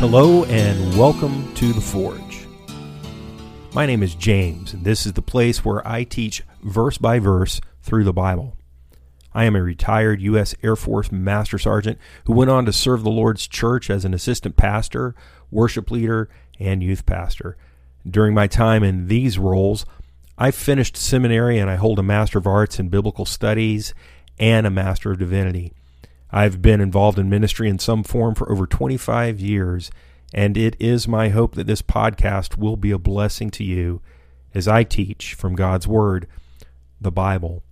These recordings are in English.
Hello and welcome to The Forge. My name is James, and this is the place where I teach verse by verse through the Bible. I am a retired U.S. Air Force Master Sergeant who went on to serve the Lord's church as an assistant pastor, worship leader, and youth pastor. During my time in these roles, I finished seminary and I hold a Master of Arts in Biblical Studies and a Master of Divinity. I've been involved in ministry in some form for over 25 years, and it is my hope that this podcast will be a blessing to you as I teach from God's Word, the Bible.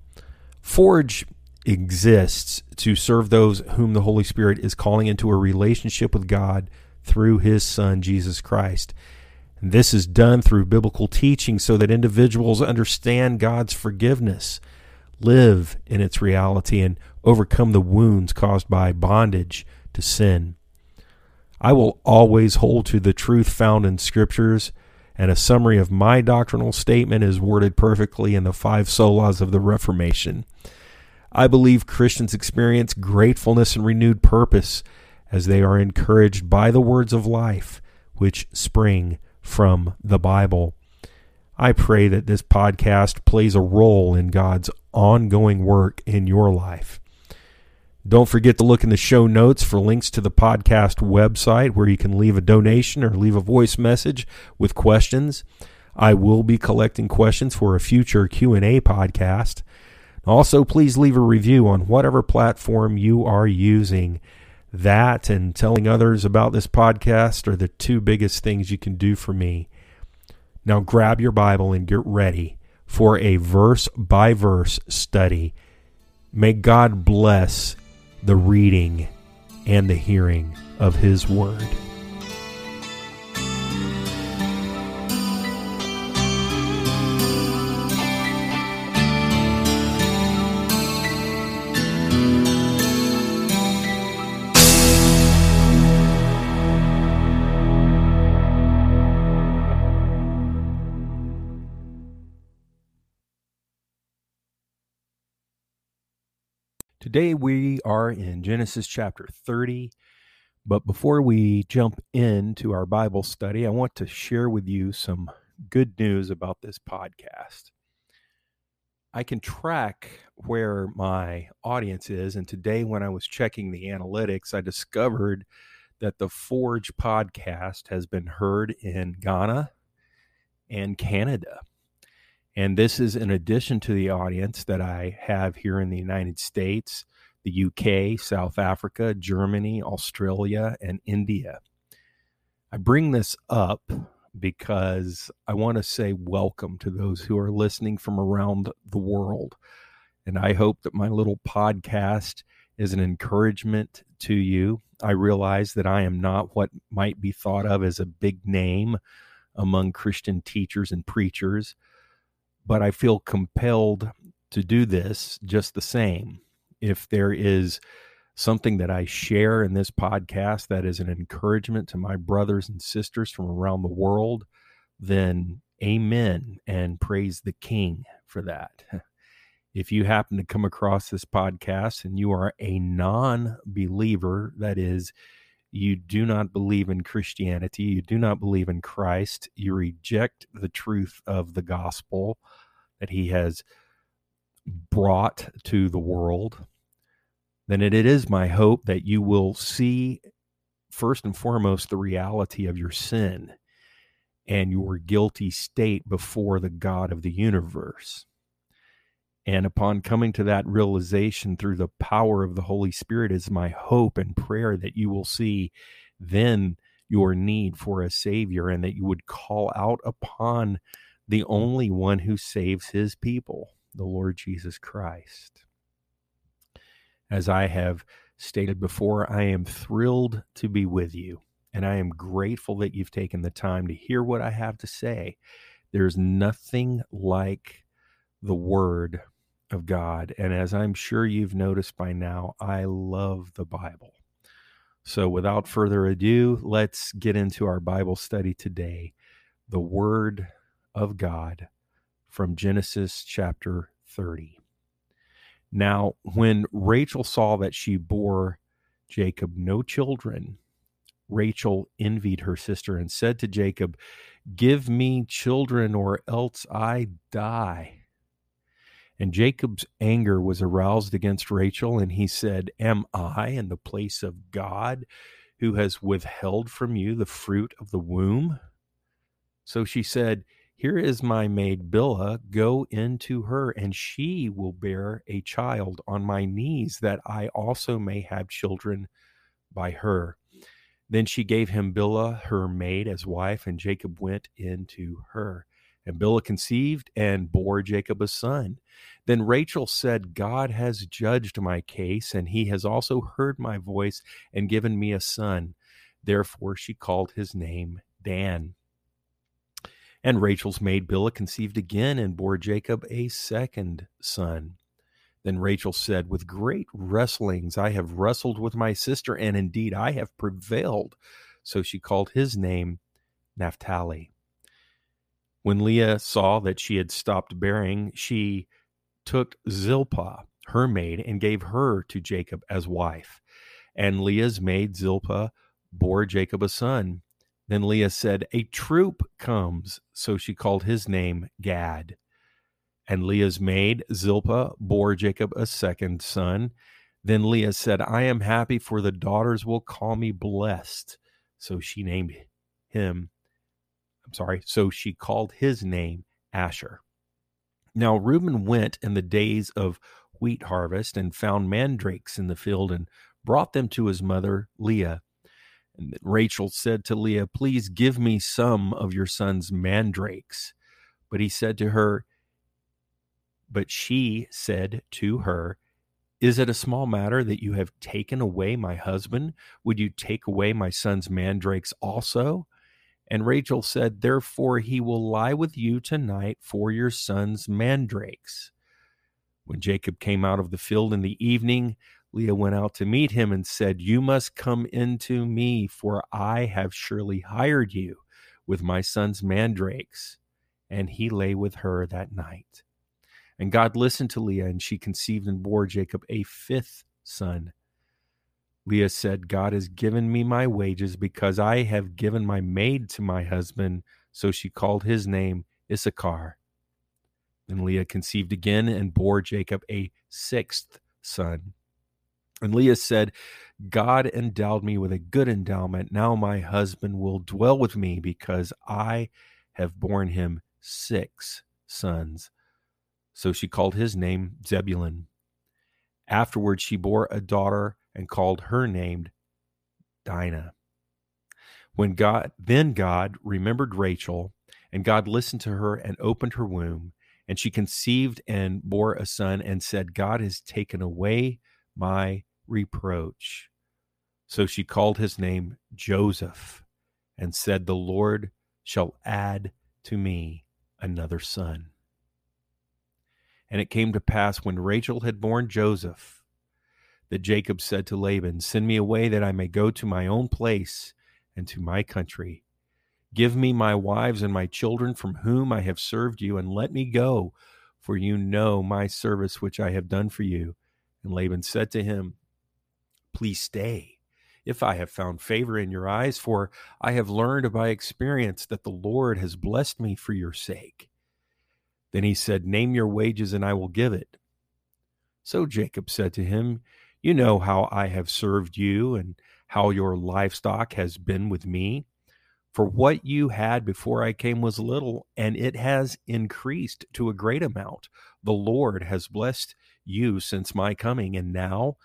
Forge exists to serve those whom the Holy Spirit is calling into a relationship with God through His Son, Jesus Christ. And this is done through biblical teaching so that individuals understand God's forgiveness, live in its reality, and overcome the wounds caused by bondage to sin. I will always hold to the truth found in Scriptures, and a summary of my doctrinal statement is worded perfectly in the five solas of the Reformation. I believe Christians experience gratefulness and renewed purpose as they are encouraged by the words of life which spring from the Bible. I pray that this podcast plays a role in God's ongoing work in your life. Don't forget to look in the show notes for links to the podcast website where you can leave a donation or leave a voice message with questions. I will be collecting questions for a future Q&A podcast. Also, please leave a review on whatever platform you are using. That and telling others about this podcast are the two biggest things you can do for me. Now grab your Bible and get ready for a verse by verse study. May God bless the reading and the hearing of His Word. Today we are in Genesis chapter 30. But before we jump into our Bible study, I want to share with you some good news about this podcast. I can track where my audience is. And today, when I was checking the analytics, I discovered that the Forge podcast has been heard in Ghana and Canada. And this is in addition to the audience that I have here in the United States, the UK, South Africa, Germany, Australia, and India. I bring this up because I want to say welcome to those who are listening from around the world. And I hope that my little podcast is an encouragement to you. I realize that I am not what might be thought of as a big name among Christian teachers and preachers but I feel compelled to do this just the same. If there is something that I share in this podcast that is an encouragement to my brothers and sisters from around the world, then amen and praise the King for that. If you happen to come across this podcast and you are a non believer, that is, you do not believe in Christianity, you do not believe in Christ, you reject the truth of the gospel that he has brought to the world, then it, is my hope that you will see first and foremost the reality of your sin and your guilty state before the God of the universe. And upon coming to that realization through the power of the Holy Spirit, is my hope and prayer that you will see then your need for a Savior and that you would call out upon the only one who saves his people, the Lord Jesus Christ. As I have stated before, I am thrilled to be with you, and I am grateful that you've taken the time to hear what I have to say. There's nothing like the Word of God. And as I'm sure you've noticed by now, I love the Bible. So without further ado, let's get into our Bible study today. The Word of God from Genesis chapter 30. Now, when Rachel saw that she bore Jacob no children, Rachel envied her sister and said to Jacob, Give me children, or else I die. And Jacob's anger was aroused against Rachel, and he said, Am I in the place of God who has withheld from you the fruit of the womb? So she said, Here is my maid Bilhah, go in to her, and she will bear a child on my knees, that I also may have children by her. Then she gave him Bilhah, her maid, as wife, and Jacob went in to her. And Bilhah conceived and bore Jacob a son. Then Rachel said, God has judged my case, and he has also heard my voice and given me a son. Therefore she called his name Dan. And Rachel's maid Bilhah conceived again and bore Jacob a second son. Then Rachel said, With great wrestlings I have wrestled with my sister, and indeed I have prevailed. So she called his name Naphtali. When Leah saw that she had stopped bearing, she took Zilpah, her maid, and gave her to Jacob as wife. And Leah's maid Zilpah bore Jacob a son. Then Leah said, A troop comes. So she called his name Gad. And Leah's maid Zilpah bore Jacob a second son. Then Leah said, I am happy, for the daughters will call me blessed. So she named him I'm sorry. So she called his name Asher. Now Reuben went in the days of wheat harvest and found mandrakes in the field and brought them to his mother Leah. And Rachel said to Leah, Please give me some of your son's mandrakes. But he said to her, But she said to her, Is it a small matter that you have taken away my husband? Would you take away my son's mandrakes also? And Rachel said, Therefore he will lie with you tonight for your son's mandrakes. When Jacob came out of the field in the evening, Leah went out to meet him and said, You must come into me, for I have surely hired you with my son's mandrakes. And he lay with her that night. And God listened to Leah, and she conceived and bore Jacob a fifth son. Leah said, God has given me my wages because I have given my maid to my husband. So she called his name Issachar. Then Leah conceived again and bore Jacob a sixth son. And Leah said, God endowed me with a good endowment. Now my husband will dwell with me because I have borne him six sons. So she called his name Zebulun. Afterward, she bore a daughter and called her named Dinah. When God then God remembered Rachel, and God listened to her and opened her womb, and she conceived and bore a son and said, God has taken away my reproach. So she called his name Joseph and said, The Lord shall add to me another son. And it came to pass when Rachel had borne Joseph that Jacob said to Laban, Send me away that I may go to my own place and to my country. Give me my wives and my children from whom I have served you, and let me go, for you know my service which I have done for you. And Laban said to him, Please stay, if I have found favor in your eyes, for I have learned by experience that the Lord has blessed me for your sake. Then he said, Name your wages, and I will give it. So Jacob said to him, you know how I have served you and how your livestock has been with me. For what you had before I came was little, and it has increased to a great amount. The Lord has blessed you since my coming, and now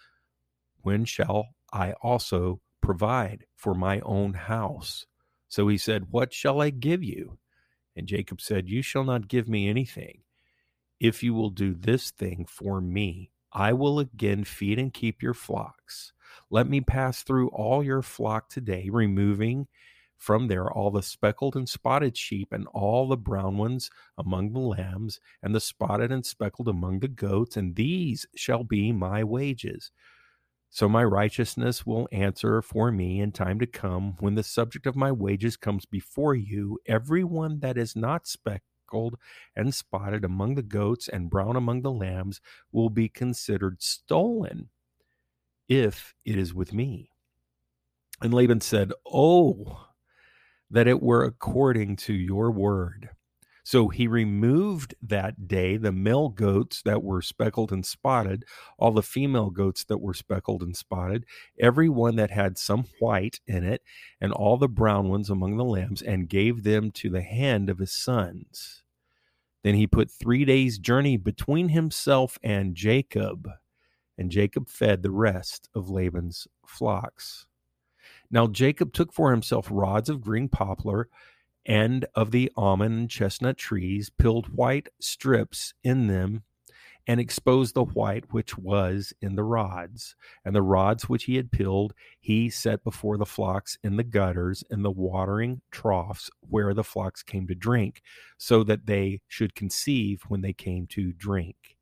when shall I also provide for my own house? So he said, What shall I give you? And Jacob said, You shall not give me anything. If you will do this thing for me, I will again feed and keep your flocks. Let me pass through all your flock today, removing from there all the speckled and spotted sheep and all the brown ones among the lambs and the spotted and speckled among the goats, and these shall be my wages. So my righteousness will answer for me in time to come when the subject of my wages comes before you. Every one that is not speckled speckled and spotted among the goats and brown among the lambs will be considered stolen if it is with me. And Laban said, Oh, that it were according to your word. So he removed that day the male goats that were speckled and spotted, all the female goats that were speckled and spotted, every one that had some white in it, and all the brown ones among the lambs, and gave them to the hand of his sons. Then he put three days' journey between himself and Jacob, and Jacob fed the rest of Laban's flocks. Now Jacob took for himself rods of green poplar and of the almond and chestnut trees, pilled white strips in them, and exposed the white which was in the rods. And the rods which he had pilled, he set before the flocks in the gutters and the watering troughs where the flocks came to drink, so that they should conceive when they came to drink.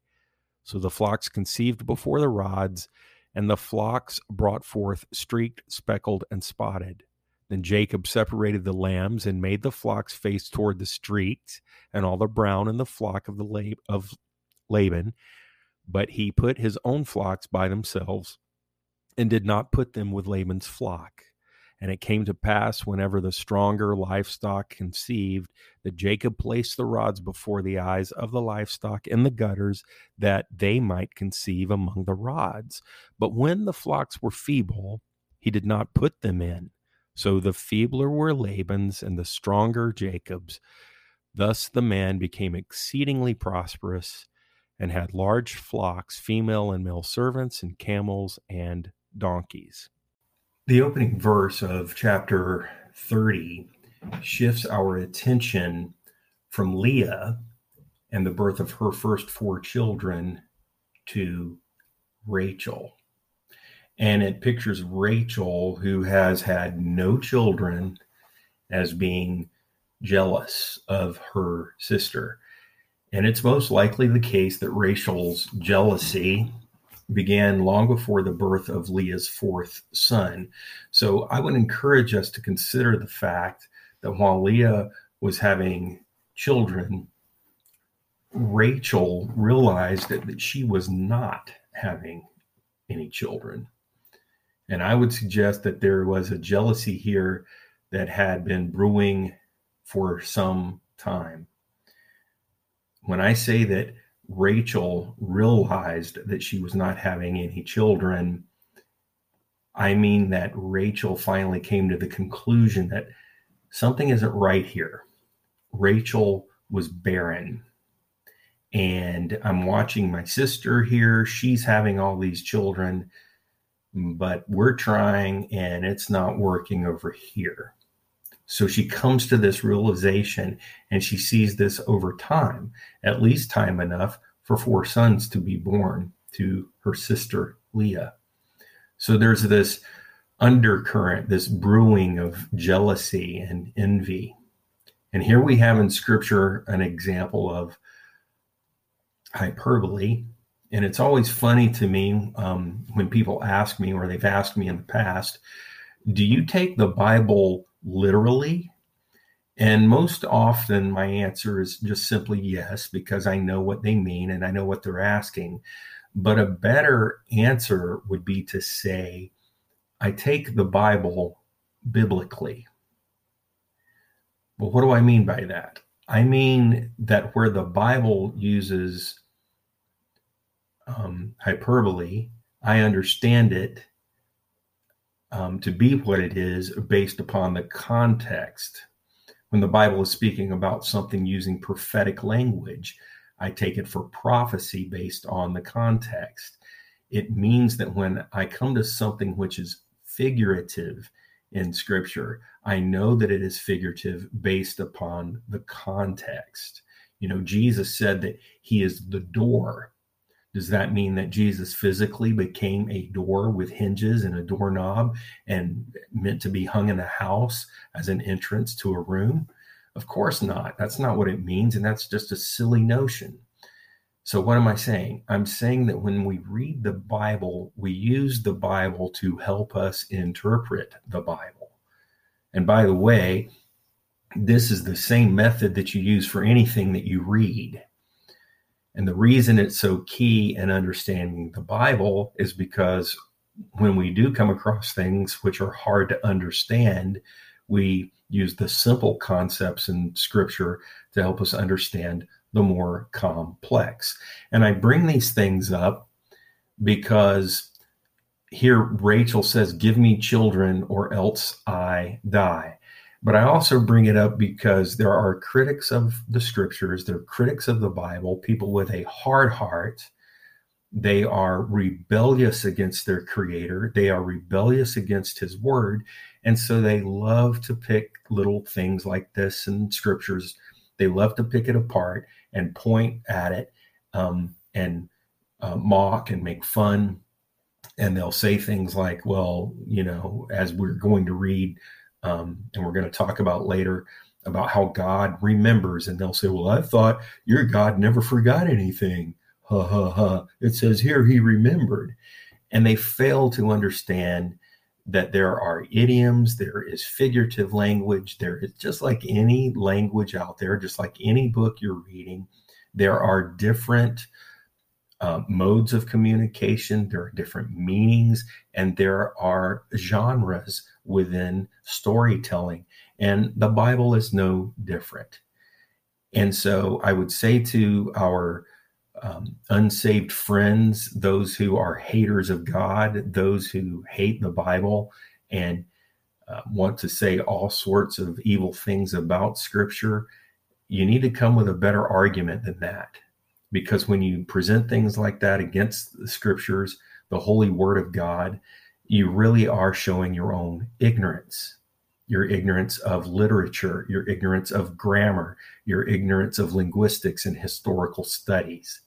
So the flocks conceived before the rods, and the flocks brought forth streaked, speckled, and spotted. Then Jacob separated the lambs and made the flocks face toward the streaked, and all the brown in the flock of the Lab- of Laban. But he put his own flocks by themselves, and did not put them with Laban's flock. And it came to pass, whenever the stronger livestock conceived, that Jacob placed the rods before the eyes of the livestock in the gutters, that they might conceive among the rods. But when the flocks were feeble, he did not put them in. So the feebler were Laban's and the stronger Jacob's. Thus the man became exceedingly prosperous and had large flocks, female and male servants, and camels and donkeys. The opening verse of chapter 30 shifts our attention from Leah and the birth of her first four children to Rachel and it pictures Rachel, who has had no children, as being jealous of her sister. And it's most likely the case that Rachel's jealousy began long before the birth of Leah's fourth son. So I would encourage us to consider the fact that while Leah was having children, Rachel realized that, that she was not having any children. And I would suggest that there was a jealousy here that had been brewing for some time. When I say that Rachel realized that she was not having any children, I mean that Rachel finally came to the conclusion that something isn't right here. Rachel was barren. And I'm watching my sister here. She's having all these children but we're trying and it's not working over here. So she comes to this realization and she sees this over time, at least time enough for four sons to be born to her sister Leah. So there's this undercurrent, this brewing of jealousy and envy. And here we have in scripture an example of hyperbole and it's always funny to me um, when people ask me, or they've asked me in the past, do you take the Bible literally? And most often, my answer is just simply yes, because I know what they mean and I know what they're asking. But a better answer would be to say, I take the Bible biblically. Well, what do I mean by that? I mean that where the Bible uses um, hyperbole. I understand it um, to be what it is based upon the context. When the Bible is speaking about something using prophetic language, I take it for prophecy based on the context. It means that when I come to something which is figurative in scripture, I know that it is figurative based upon the context. You know, Jesus said that he is the door does that mean that Jesus physically became a door with hinges and a doorknob and meant to be hung in a house as an entrance to a room? Of course not. That's not what it means. And that's just a silly notion. So, what am I saying? I'm saying that when we read the Bible, we use the Bible to help us interpret the Bible. And by the way, this is the same method that you use for anything that you read. And the reason it's so key in understanding the Bible is because when we do come across things which are hard to understand, we use the simple concepts in scripture to help us understand the more complex. And I bring these things up because here Rachel says, Give me children or else I die. But I also bring it up because there are critics of the scriptures, there are critics of the Bible, people with a hard heart. They are rebellious against their creator, they are rebellious against his word. And so they love to pick little things like this in scriptures. They love to pick it apart and point at it um, and uh, mock and make fun. And they'll say things like, well, you know, as we're going to read um, and we're going to talk about later about how God remembers. And they'll say, well, I thought your God never forgot anything. Ha ha ha. It says here he remembered. And they fail to understand that there are idioms, there is figurative language, there is just like any language out there, just like any book you're reading, there are different uh, modes of communication, there are different meanings, and there are genres within storytelling. And the Bible is no different. And so I would say to our um, unsaved friends, those who are haters of God, those who hate the Bible and uh, want to say all sorts of evil things about Scripture, you need to come with a better argument than that. Because when you present things like that against the Scriptures, the holy Word of God, you really are showing your own ignorance your ignorance of literature, your ignorance of grammar, your ignorance of linguistics and historical studies.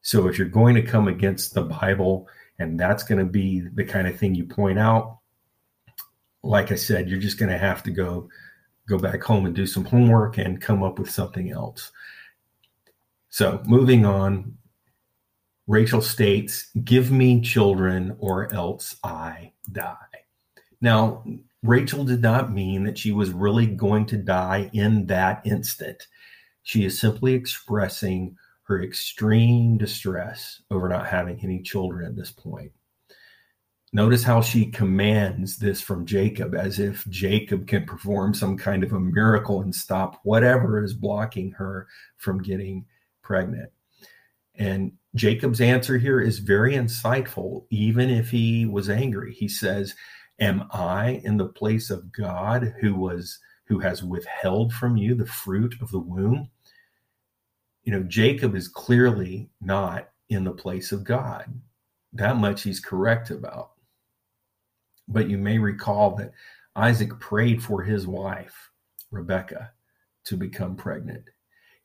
So if you're going to come against the Bible and that's going to be the kind of thing you point out, like I said, you're just going to have to go go back home and do some homework and come up with something else. So, moving on, Rachel states, "Give me children or else I die." Now, Rachel did not mean that she was really going to die in that instant. She is simply expressing her extreme distress over not having any children at this point. Notice how she commands this from Jacob as if Jacob can perform some kind of a miracle and stop whatever is blocking her from getting pregnant. And Jacob's answer here is very insightful, even if he was angry. He says, Am I in the place of God who was who has withheld from you the fruit of the womb? you know, Jacob is clearly not in the place of God. That much he's correct about. But you may recall that Isaac prayed for his wife, Rebecca, to become pregnant.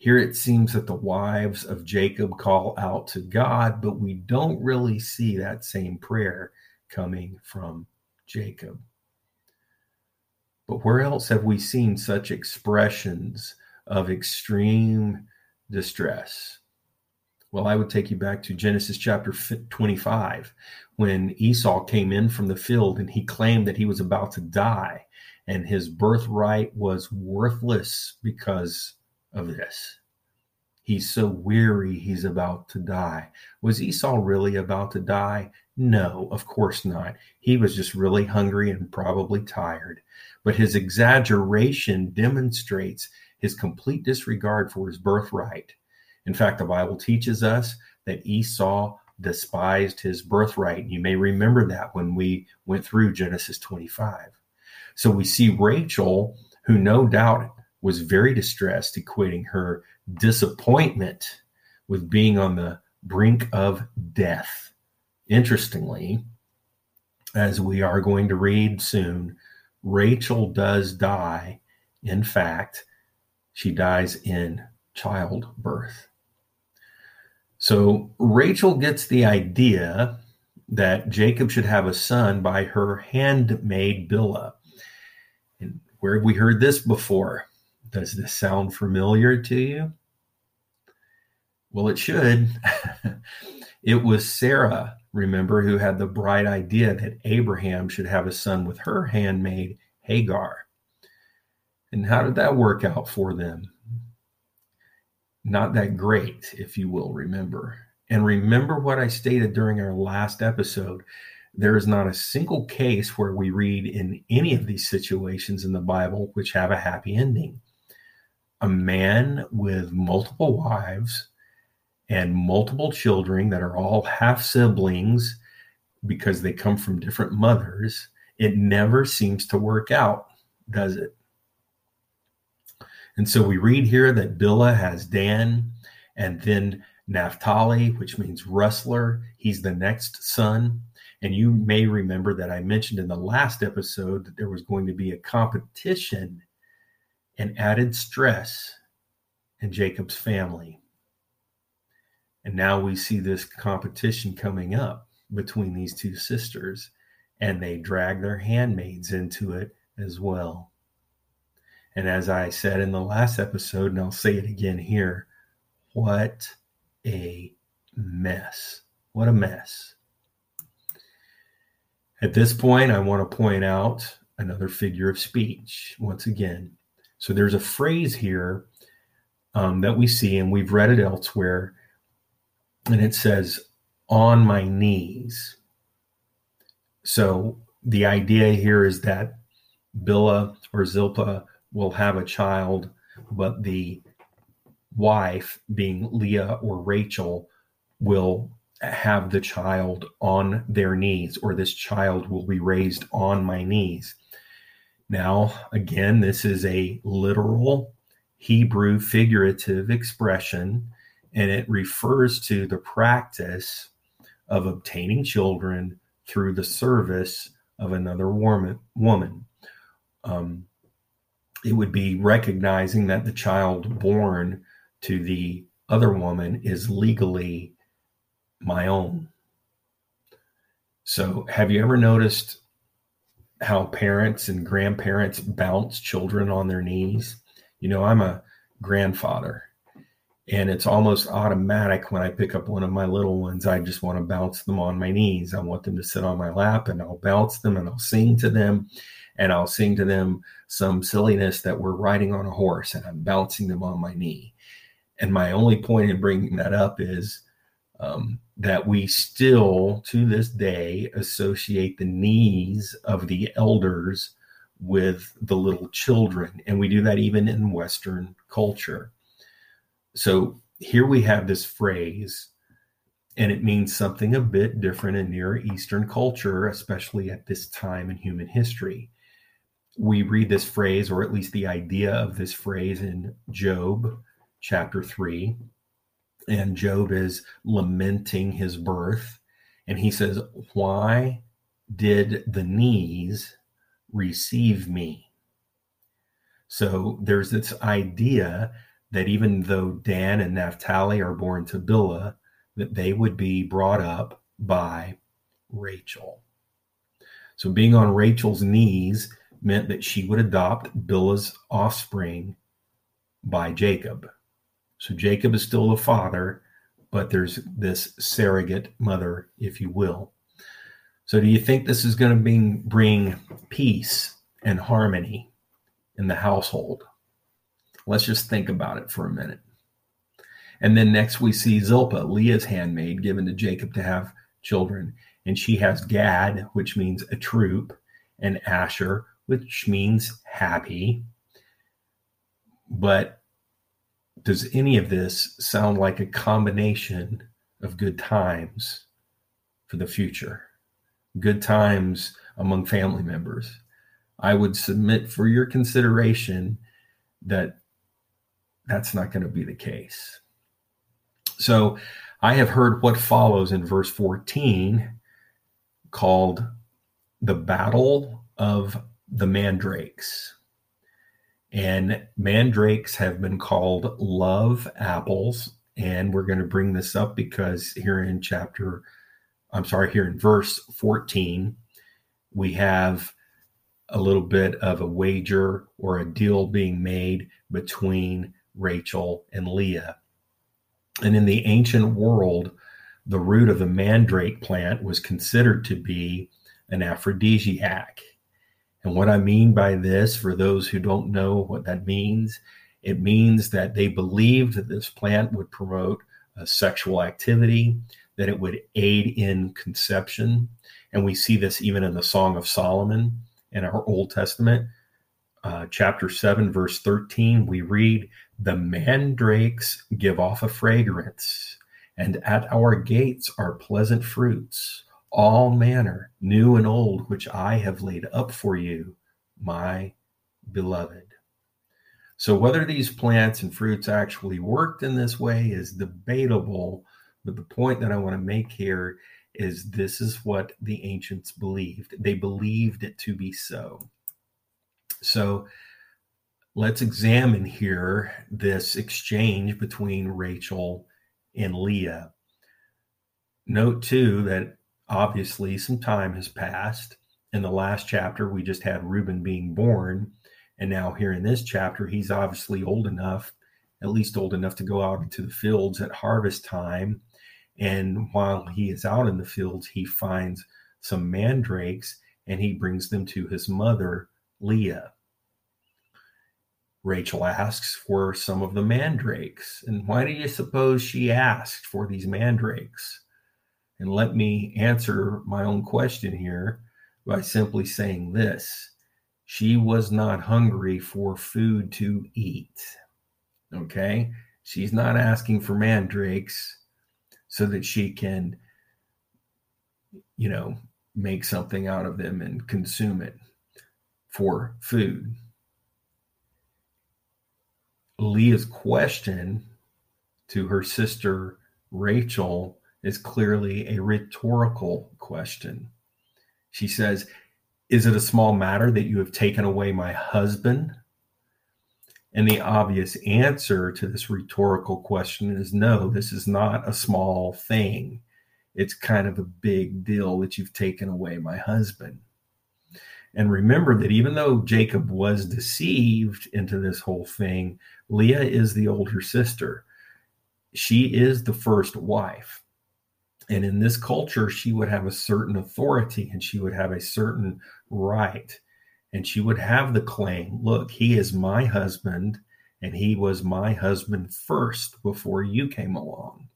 Here it seems that the wives of Jacob call out to God, but we don't really see that same prayer coming from Jacob. But where else have we seen such expressions of extreme distress? Well, I would take you back to Genesis chapter 25 when Esau came in from the field and he claimed that he was about to die and his birthright was worthless because of mm-hmm. this. He's so weary, he's about to die. Was Esau really about to die? No, of course not. He was just really hungry and probably tired. But his exaggeration demonstrates his complete disregard for his birthright. In fact, the Bible teaches us that Esau despised his birthright. You may remember that when we went through Genesis 25. So we see Rachel, who no doubt was very distressed, equating her disappointment with being on the brink of death. Interestingly, as we are going to read soon, Rachel does die, in fact, she dies in childbirth. So Rachel gets the idea that Jacob should have a son by her handmaid Bilhah. And where have we heard this before? Does this sound familiar to you? Well, it should. it was Sarah, remember, who had the bright idea that Abraham should have a son with her handmaid Hagar. And how did that work out for them? Not that great, if you will remember. And remember what I stated during our last episode there is not a single case where we read in any of these situations in the Bible which have a happy ending. A man with multiple wives and multiple children that are all half siblings because they come from different mothers, it never seems to work out, does it? And so we read here that Bilhah has Dan and then Naphtali, which means rustler. He's the next son. And you may remember that I mentioned in the last episode that there was going to be a competition and added stress in Jacob's family. And now we see this competition coming up between these two sisters, and they drag their handmaids into it as well. And as I said in the last episode, and I'll say it again here, what a mess. What a mess. At this point, I want to point out another figure of speech once again. So there's a phrase here um, that we see, and we've read it elsewhere, and it says, on my knees. So the idea here is that Bilhah or Zilpah will have a child, but the wife, being Leah or Rachel, will have the child on their knees, or this child will be raised on my knees. Now, again, this is a literal Hebrew figurative expression, and it refers to the practice of obtaining children through the service of another woman. Um, it would be recognizing that the child born to the other woman is legally my own. So, have you ever noticed how parents and grandparents bounce children on their knees? You know, I'm a grandfather, and it's almost automatic when I pick up one of my little ones. I just want to bounce them on my knees. I want them to sit on my lap, and I'll bounce them and I'll sing to them, and I'll sing to them some silliness that we're riding on a horse, and I'm bouncing them on my knee. And my only point in bringing that up is um, that we still, to this day, associate the knees of the elders with the little children. And we do that even in Western culture. So here we have this phrase, and it means something a bit different in Near Eastern culture, especially at this time in human history. We read this phrase, or at least the idea of this phrase, in Job chapter 3. And Job is lamenting his birth. And he says, Why did the knees receive me? So there's this idea that even though Dan and Naphtali are born to Bilhah, that they would be brought up by Rachel. So being on Rachel's knees meant that she would adopt Bilhah's offspring by Jacob. So Jacob is still the father, but there's this surrogate mother, if you will. So do you think this is going to bring, bring peace and harmony in the household? Let's just think about it for a minute. And then next we see Zilpah, Leah's handmaid, given to Jacob to have children. And she has Gad, which means a troop, and Asher, which means happy. But does any of this sound like a combination of good times for the future? Good times among family members. I would submit for your consideration that that's not going to be the case. So I have heard what follows in verse 14 called the battle of the mandrakes. And mandrakes have been called love apples. And we're going to bring this up because here in chapter, I'm sorry, here in verse 14, we have a little bit of a wager or a deal being made between Rachel and Leah. And in the ancient world, the root of the mandrake plant was considered to be an aphrodisiac. And what I mean by this, for those who don't know what that means, it means that they believed that this plant would promote sexual activity, that it would aid in conception, And we see this even in the Song of Solomon in our Old Testament. Uh, chapter 7, verse 13, we read, The mandrakes give off a fragrance, and at our gates are pleasant fruits, all manner, new and old, which I have laid up for you, my beloved. So, whether these plants and fruits actually worked in this way is debatable. But the point that I want to make here is this is what the ancients believed. They believed it to be so. So, let's examine here this exchange between Rachel and Leah. Note too that obviously some time has passed. In the last chapter, we just had Reuben being born. And now, here in this chapter, he's obviously old enough, at least old enough to go out into the fields at harvest time. And while he is out in the fields, he finds some mandrakes and he brings them to his mother, Leah. Rachel asks for some of the mandrakes. And why do you suppose she asked for these mandrakes? And let me answer my own question here by simply saying this she was not hungry for food to eat. Okay? She's not asking for mandrakes so that she can, you know, make something out of them and consume it for food. Leah's question to her sister Rachel is clearly a rhetorical question. She says, is it a small matter that you have taken away my husband? And the obvious answer to this rhetorical question is no, this is not a small thing. It's kind of a big deal that you've taken away my husband. And remember that even though Jacob was deceived into this whole thing, Leah is the older sister. She is the first wife. And in this culture, she would have a certain authority and she would have a certain right. And she would have the claim look, he is my husband, and he was my husband first before you came along.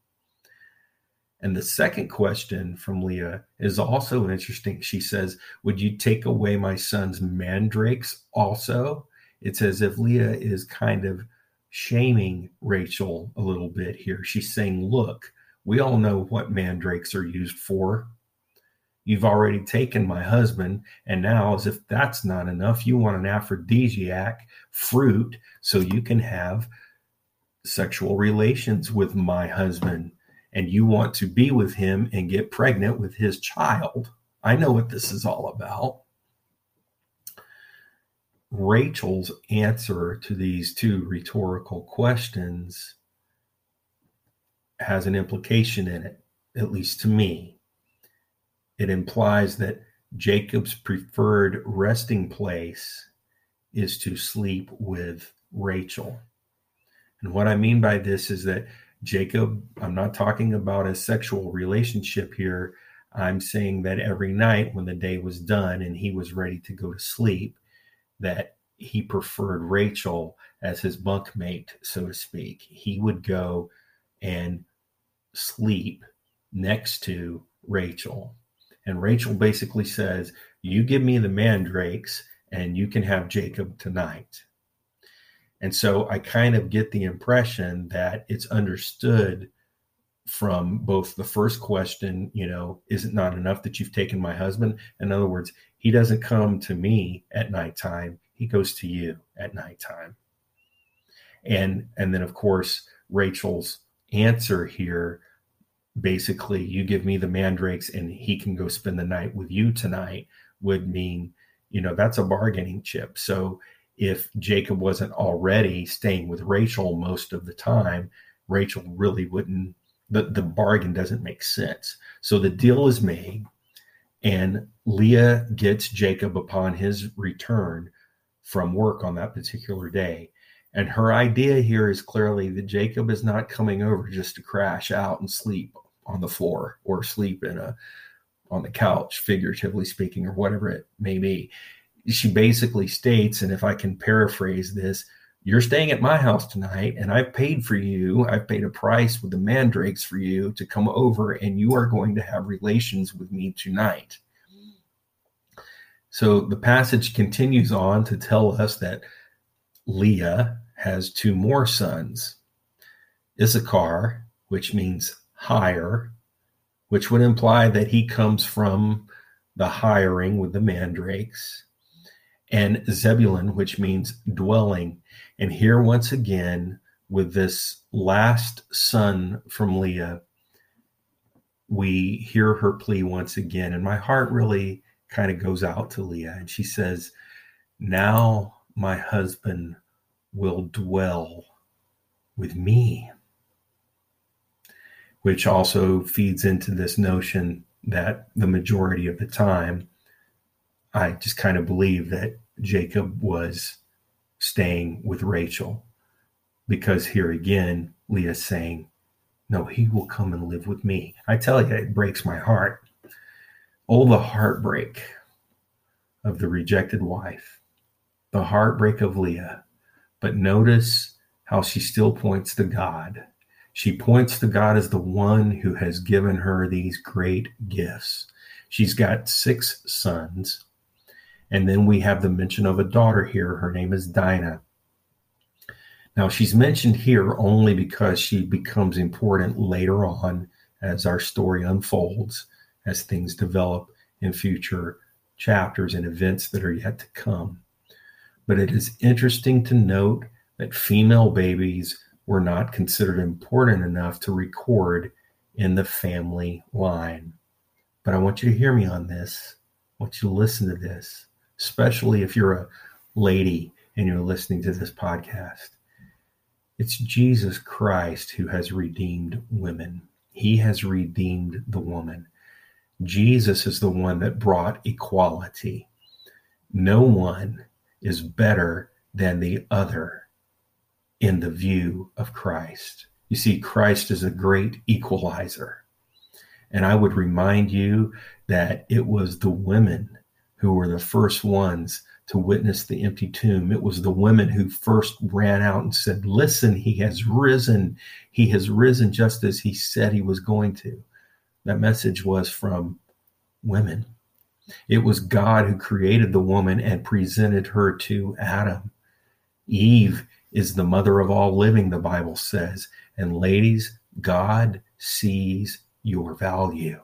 And the second question from Leah is also interesting. She says, Would you take away my son's mandrakes also? It's as if Leah is kind of shaming Rachel a little bit here. She's saying, Look, we all know what mandrakes are used for. You've already taken my husband, and now, as if that's not enough, you want an aphrodisiac fruit so you can have sexual relations with my husband, and you want to be with him and get pregnant with his child. I know what this is all about. Rachel's answer to these two rhetorical questions has an implication in it, at least to me it implies that Jacob's preferred resting place is to sleep with Rachel. And what I mean by this is that Jacob, I'm not talking about a sexual relationship here. I'm saying that every night when the day was done and he was ready to go to sleep, that he preferred Rachel as his bunkmate, so to speak. He would go and sleep next to Rachel. And Rachel basically says, You give me the mandrakes and you can have Jacob tonight. And so I kind of get the impression that it's understood from both the first question, you know, is it not enough that you've taken my husband? In other words, he doesn't come to me at nighttime, he goes to you at nighttime. And and then of course Rachel's answer here basically you give me the mandrakes and he can go spend the night with you tonight would mean you know that's a bargaining chip. So if jacob wasn't already staying with rachel most of the time rachel really wouldn't the, the bargain doesn't make sense. So the deal is made and leah gets jacob upon his return from work on that particular day and her idea here is clearly that Jacob is not coming over just to crash out and sleep on the floor or sleep in a on the couch, figuratively speaking, or whatever it may be. She basically states, and if I can paraphrase this, you're staying at my house tonight, and I've paid for you. I've paid a price with the mandrakes for you to come over, and you are going to have relations with me tonight. So the passage continues on to tell us that Leah has two more sons Issachar, which means higher, which would imply that he comes from the hiring with the mandrakes, and Zebulun, which means dwelling. And here, once again, with this last son from Leah, we hear her plea once again. And my heart really kind of goes out to Leah. And she says, Now my husband will dwell with me. Which also feeds into this notion that the majority of the time, I just kind of believe that Jacob was staying with Rachel. Because here again, Leah's saying, No, he will come and live with me. I tell you, it breaks my heart. Oh, the heartbreak of the rejected wife, the heartbreak of Leah. But notice how she still points to God. She points to God as the one who has given her these great gifts. She's got six sons. And then we have the mention of a daughter here. Her name is Dinah. Now, she's mentioned here only because she becomes important later on as our story unfolds, as things develop in future chapters and events that are yet to come. But it is interesting to note that female babies were not considered important enough to record in the family line. But I want you to hear me on this. I want you to listen to this, especially if you're a lady and you're listening to this podcast. It's Jesus Christ who has redeemed women. He has redeemed the woman. Jesus is the one that brought equality. No one is better than the other in the view of Christ. You see, Christ is a great equalizer. And I would remind you that it was the women who were the first ones to witness the empty tomb. It was the women who first ran out and said, Listen, he has risen. He has risen just as he said he was going to. That message was from women. It was God who created the woman and presented her to Adam. Eve is the mother of all living, the Bible says. And ladies, God sees your value.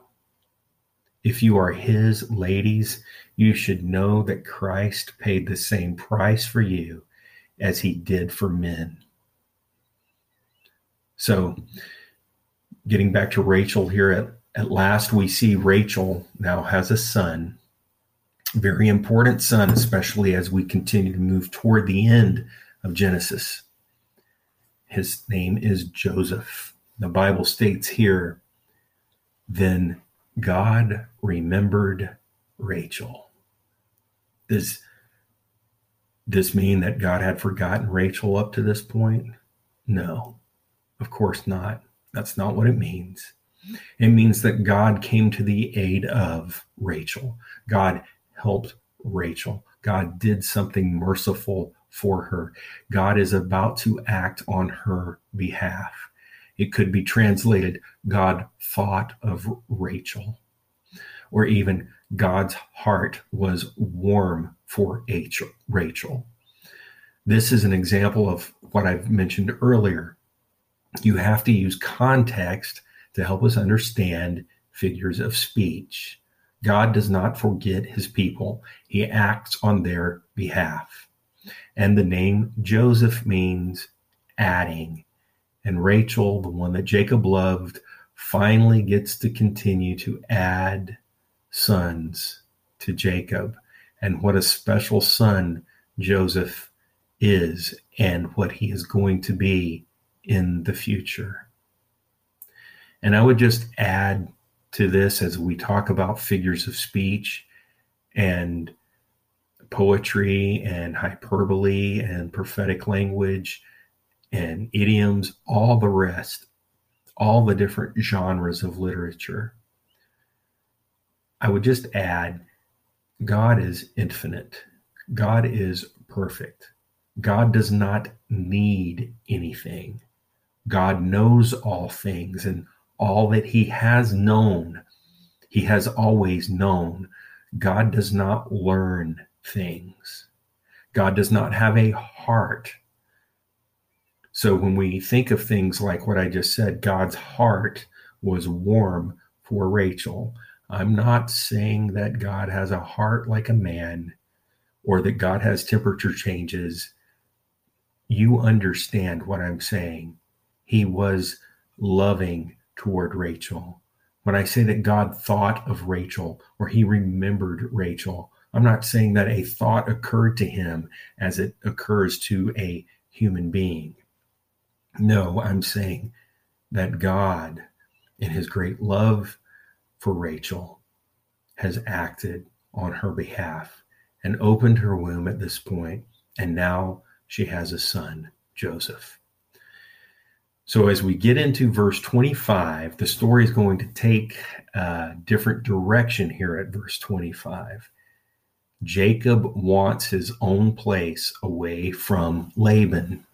If you are His ladies, you should know that Christ paid the same price for you as He did for men. So, getting back to Rachel here at, at last, we see Rachel now has a son, very important son, especially as we continue to move toward the end of Genesis. His name is Joseph. The Bible states here, then God remembered Rachel. Does this mean that God had forgotten Rachel up to this point? No, of course not. That's not what it means. It means that God came to the aid of Rachel. God helped Rachel. God did something merciful for her. God is about to act on her behalf. It could be translated God thought of Rachel, or even God's heart was warm for Rachel. This is an example of what I've mentioned earlier. You have to use context to help us understand figures of speech. God does not forget his people, he acts on their behalf. And the name Joseph means adding and Rachel, the one that Jacob loved, finally gets to continue to add sons to Jacob. And what a special son Joseph is and what he is going to be in the future. And I would just add to this as we talk about figures of speech and poetry and hyperbole and prophetic language and idioms, all the rest, all the different genres of literature. I would just add God is infinite, God is perfect. God does not need anything. God knows all things and all that he has known, he has always known. God does not learn things. God does not have a heart. So when we think of things like what I just said, God's heart was warm for Rachel. I'm not saying that God has a heart like a man or that God has temperature changes. You understand what I'm saying. He was loving toward Rachel. When I say that God thought of Rachel or he remembered Rachel, I'm not saying that a thought occurred to him as it occurs to a human being. No, I'm saying that God, in his great love for Rachel, has acted on her behalf and opened her womb at this point, and now she has a son, Joseph. So, as we get into verse 25, the story is going to take a different direction here at verse 25. Jacob wants his own place away from Laban.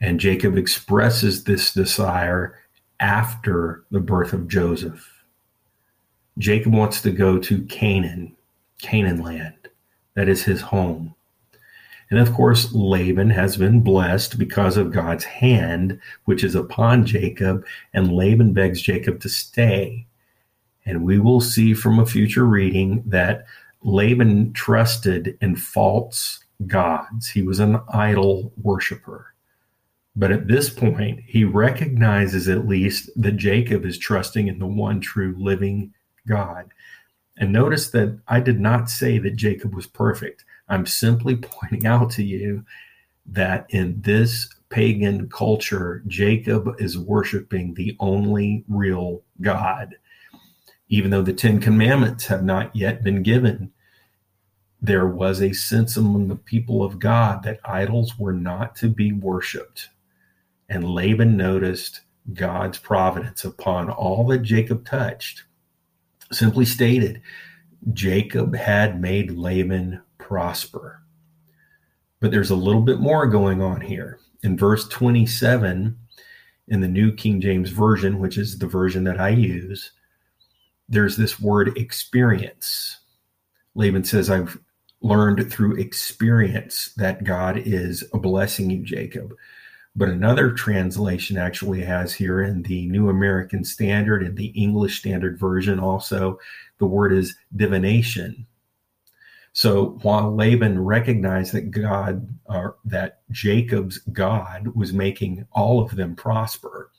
And Jacob expresses this desire after the birth of Joseph. Jacob wants to go to Canaan, Canaan land. That is his home. And of course, Laban has been blessed because of God's hand, which is upon Jacob, and Laban begs Jacob to stay. And we will see from a future reading that Laban trusted in false gods. He was an idol worshiper. But at this point, he recognizes at least that Jacob is trusting in the one true living God. And notice that I did not say that Jacob was perfect. I'm simply pointing out to you that in this pagan culture, Jacob is worshiping the only real God. Even though the Ten Commandments have not yet been given, there was a sense among the people of God that idols were not to be worshiped. And Laban noticed God's providence upon all that Jacob touched. Simply stated, Jacob had made Laban prosper. But there's a little bit more going on here. In verse 27, in the New King James Version, which is the version that I use, there's this word experience. Laban says, I've learned through experience that God is blessing you, Jacob. But another translation actually has here in the New American Standard and the English Standard Version also, the word is divination. So while Laban recognized that God, or that Jacob's God was making all of them prosper,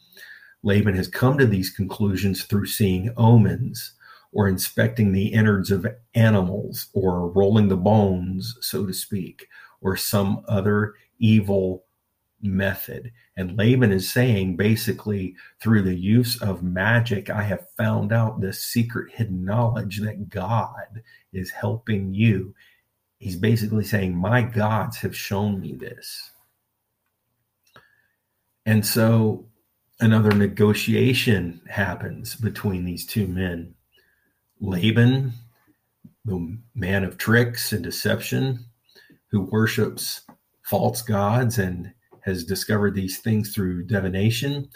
Laban has come to these conclusions through seeing omens or inspecting the innards of animals or rolling the bones, so to speak, or some other evil method. And Laban is saying basically, through the use of magic, I have found out this secret hidden knowledge that God is helping you. He's basically saying, My gods have shown me this. And so another negotiation happens between these two men. Laban, the man of tricks and deception, who worships false gods and has discovered these things through divination.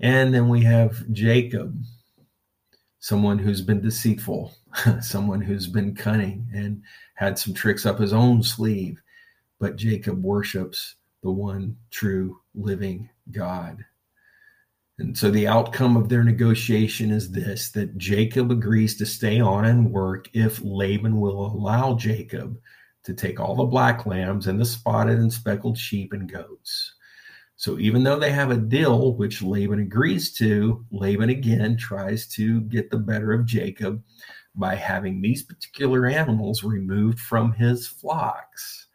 And then we have Jacob, someone who's been deceitful, someone who's been cunning and had some tricks up his own sleeve. But Jacob worships the one true living God. And so the outcome of their negotiation is this that Jacob agrees to stay on and work if Laban will allow Jacob to take all the black lambs and the spotted and speckled sheep and goats. So even though they have a deal, which Laban agrees to, Laban again tries to get the better of Jacob by having these particular animals removed from his flocks.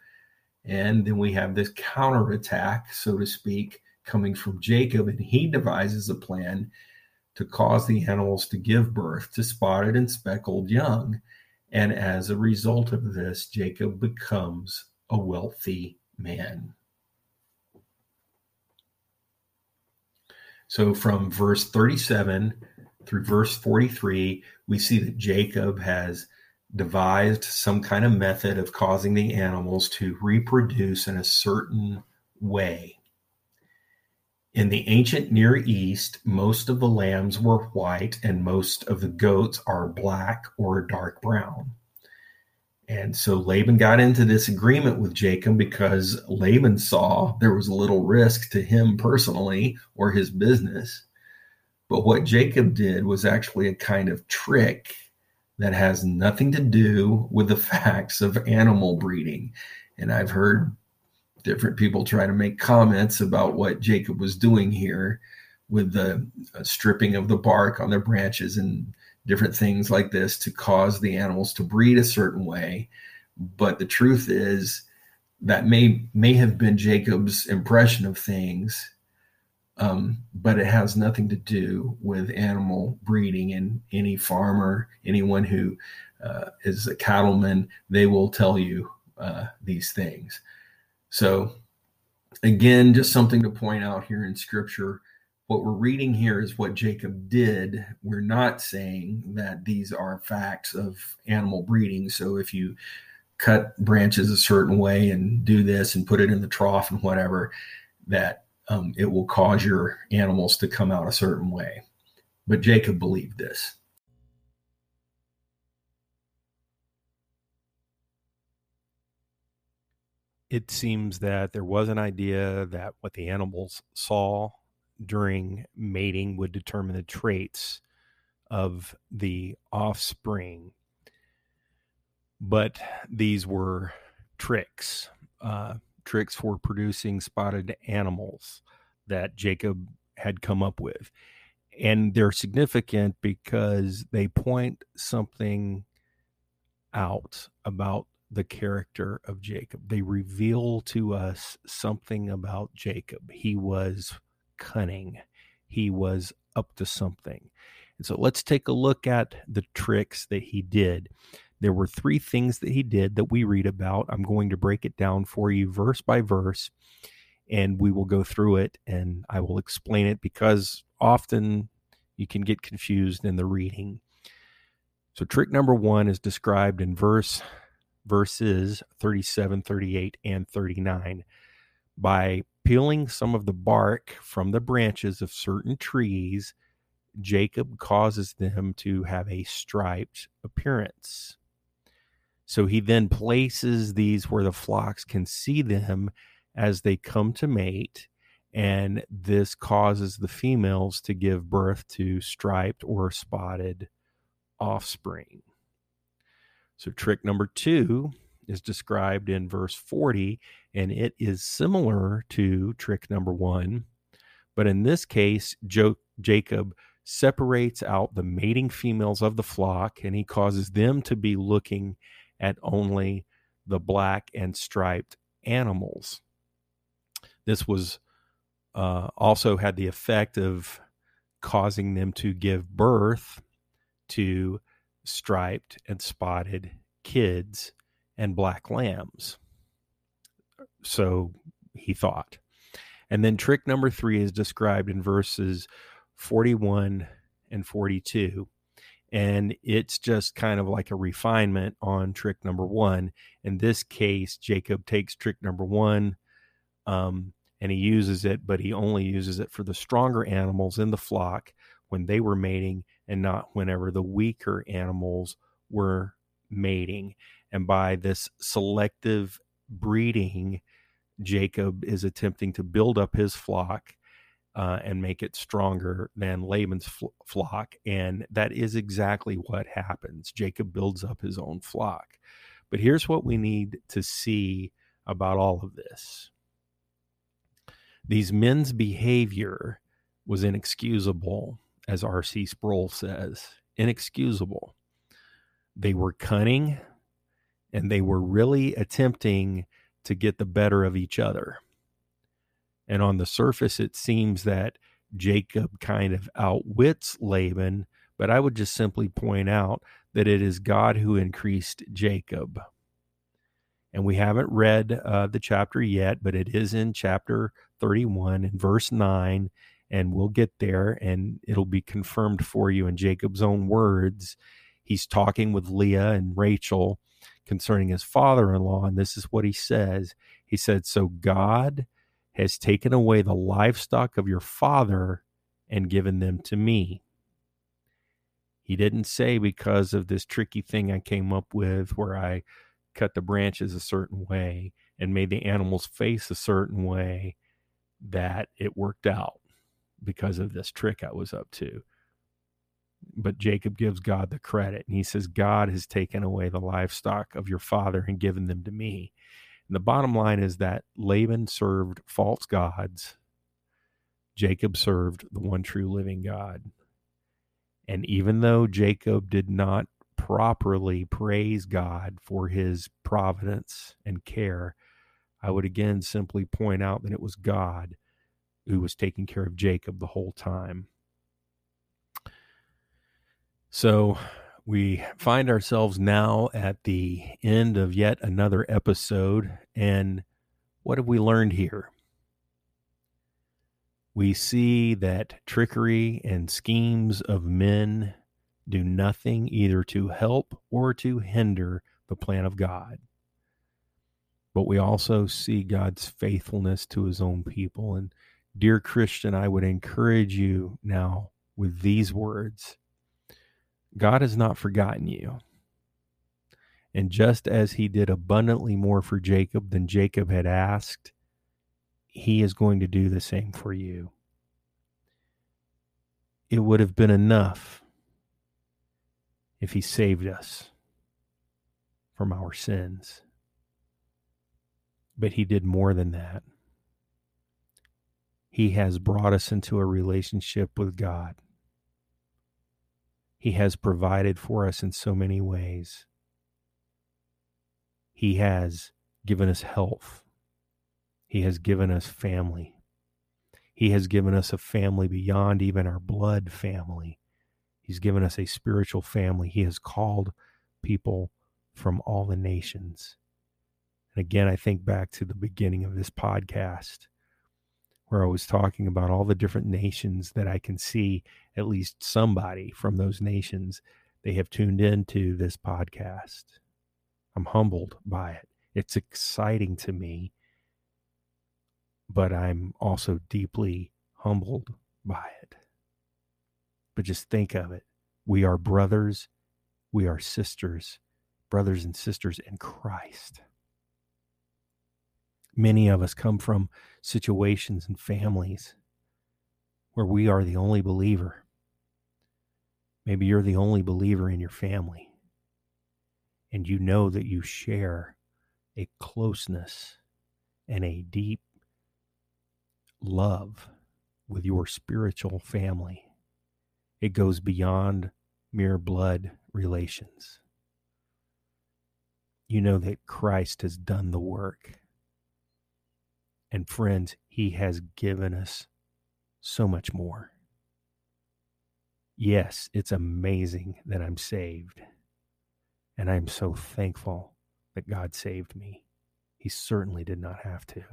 And then we have this counterattack, so to speak, coming from Jacob, and he devises a plan to cause the animals to give birth to spotted and speckled young. And as a result of this, Jacob becomes a wealthy man. So from verse 37 through verse 43, we see that Jacob has devised some kind of method of causing the animals to reproduce in a certain way. In the ancient Near East, most of the lambs were white and most of the goats are black or dark brown. And so Laban got into this agreement with Jacob because Laban saw there was a little risk to him personally or his business. But what Jacob did was actually a kind of trick that has nothing to do with the facts of animal breeding. And I've heard different people try to make comments about what Jacob was doing here with the uh, stripping of the bark on their branches and different things like this to cause the animals to breed a certain way. But the truth is that may may have been Jacob's impression of things, um, but it has nothing to do with animal breeding. And any farmer, anyone who uh, is a cattleman, they will tell you uh, these things. So, again, just something to point out here in Scripture what we're reading here is what Jacob did. We're not saying that these are facts of animal breeding. So if you cut branches a certain way and do this and put it in the trough and whatever, that um, it will cause your animals to come out a certain way. But Jacob believed this. It seems that there was an idea that what the animals saw during mating would determine the traits of the offspring. But these were tricks, uh, tricks for producing spotted animals that Jacob had come up with. And they're significant because they point something out about the character of Jacob. They reveal to us something about Jacob. He was cunning. He was up to something. And so let's take a look at the tricks that he did. There were three things that he did that we read about. I'm going to break it down for you verse by verse, and we will go through it and I will explain it because often you can get confused in the reading. So trick number 1 is described in verse verses 37, 38 and 39 by peeling some of the bark from the branches of certain trees, Jacob causes them to have a striped appearance. So he then places these where the flocks can see them as they come to mate, and this causes the females to give birth to striped or spotted offspring. So, trick number two is described in verse 40, and it is similar to trick number one. But in this case, jo- Jacob separates out the mating females of the flock and he causes them to be looking at only the black and striped animals. This was uh, also had the effect of causing them to give birth to striped and spotted kids and black lambs. So he thought. And then trick number three is described in verses 41 and 42. And it's just kind of like a refinement on trick number one. In this case, Jacob takes trick number one um, and he uses it, but he only uses it for the stronger animals in the flock when they were mating and not whenever the weaker animals were mating. And by this selective breeding, Jacob is attempting to build up his flock uh, and make it stronger than Laban's fl- flock. And that is exactly what happens. Jacob builds up his own flock. But here's what we need to see about all of this these men's behavior was inexcusable, as R.C. Sproul says. Inexcusable. They were cunning, and they were really attempting to get the better of each other. And on the surface, it seems that Jacob kind of outwits Laban, but I would just simply point out that it is God who increased Jacob. And we haven't read uh, the chapter yet, but it is in chapter 31 in verse 9, and we'll get there and it'll be confirmed for you in Jacob's own words. He's talking with Leah and Rachel concerning his father in law. And this is what he says He said, So God has taken away the livestock of your father and given them to me. He didn't say because of this tricky thing I came up with where I cut the branches a certain way and made the animals face a certain way that it worked out because of this trick I was up to. But Jacob gives God the credit and he says, God has taken away the livestock of your father and given them to me. And the bottom line is that Laban served false gods, Jacob served the one true living God. And even though Jacob did not properly praise God for his providence and care, I would again simply point out that it was God who was taking care of Jacob the whole time. So we find ourselves now at the end of yet another episode. And what have we learned here? We see that trickery and schemes of men do nothing either to help or to hinder the plan of God. But we also see God's faithfulness to his own people. And, dear Christian, I would encourage you now with these words God has not forgotten you. And just as he did abundantly more for Jacob than Jacob had asked, he is going to do the same for you. It would have been enough if he saved us from our sins. But he did more than that. He has brought us into a relationship with God. He has provided for us in so many ways. He has given us health. He has given us family. He has given us a family beyond even our blood family. He's given us a spiritual family. He has called people from all the nations. And again, I think back to the beginning of this podcast where I was talking about all the different nations that I can see at least somebody from those nations they have tuned into this podcast. I'm humbled by it. It's exciting to me but I'm also deeply humbled by it. But just think of it. We are brothers, we are sisters, brothers and sisters in Christ. Many of us come from situations and families where we are the only believer. Maybe you're the only believer in your family, and you know that you share a closeness and a deep love with your spiritual family. It goes beyond mere blood relations. You know that Christ has done the work. And friends, He has given us so much more. Yes, it's amazing that I'm saved. And I'm so thankful that God saved me. He certainly did not have to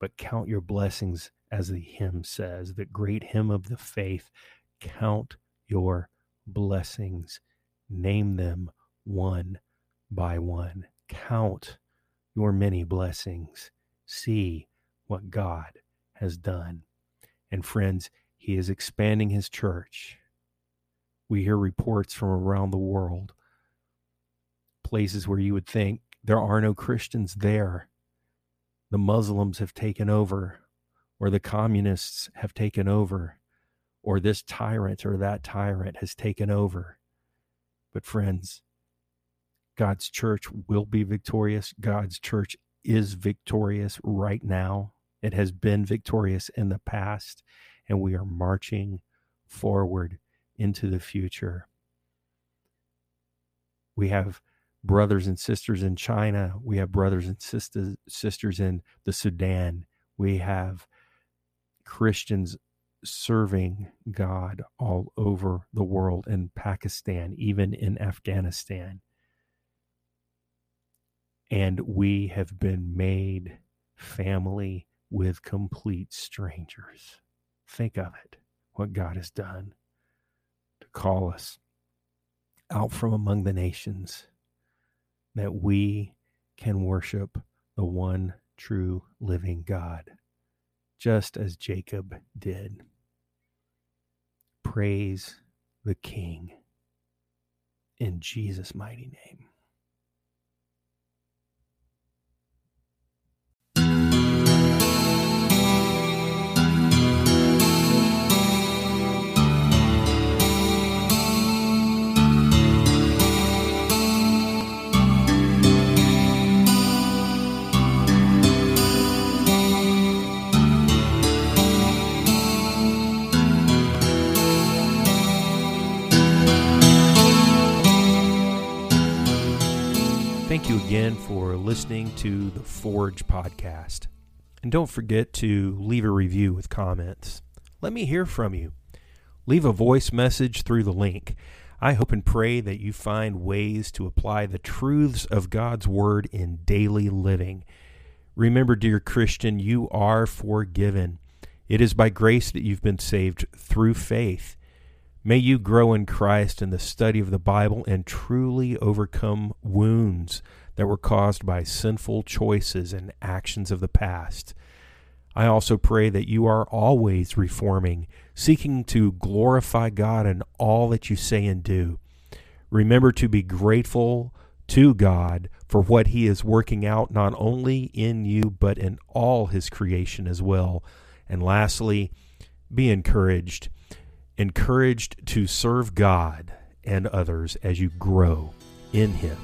but count your blessings, as the hymn says, the great hymn of the faith. Count your blessings, name them one by one. Count your many blessings. See what God has done. And friends, He is expanding His church. We hear reports from around the world, places where you would think there are no Christians there the Muslims have taken over, or the communists have taken over, or this tyrant or that tyrant has taken over. But, friends, God's church will be victorious. God's church is victorious right now. It has been victorious in the past, and we are marching forward into the future. We have brothers and sisters in China. We have brothers and sisters sisters in the Sudan. We have Christians serving God all over the world in Pakistan, even in Afghanistan. And we have been made family with complete strangers. Think of it, what God has done to call us out from among the nations that we can worship the one true living God, just as Jacob did. Praise the King in Jesus' mighty name. You again for listening to the Forge podcast. And don't forget to leave a review with comments. Let me hear from you. Leave a voice message through the link. I hope and pray that you find ways to apply the truths of God's Word in daily living. Remember, dear Christian, you are forgiven. It is by grace that you've been saved through faith. May you grow in Christ in the study of the Bible and truly overcome wounds that were caused by sinful choices and actions of the past. I also pray that you are always reforming, seeking to glorify God in all that you say and do. Remember to be grateful to God for what He is working out not only in you, but in all His creation as well. And lastly, be encouraged encouraged to serve God and others as you grow in Him.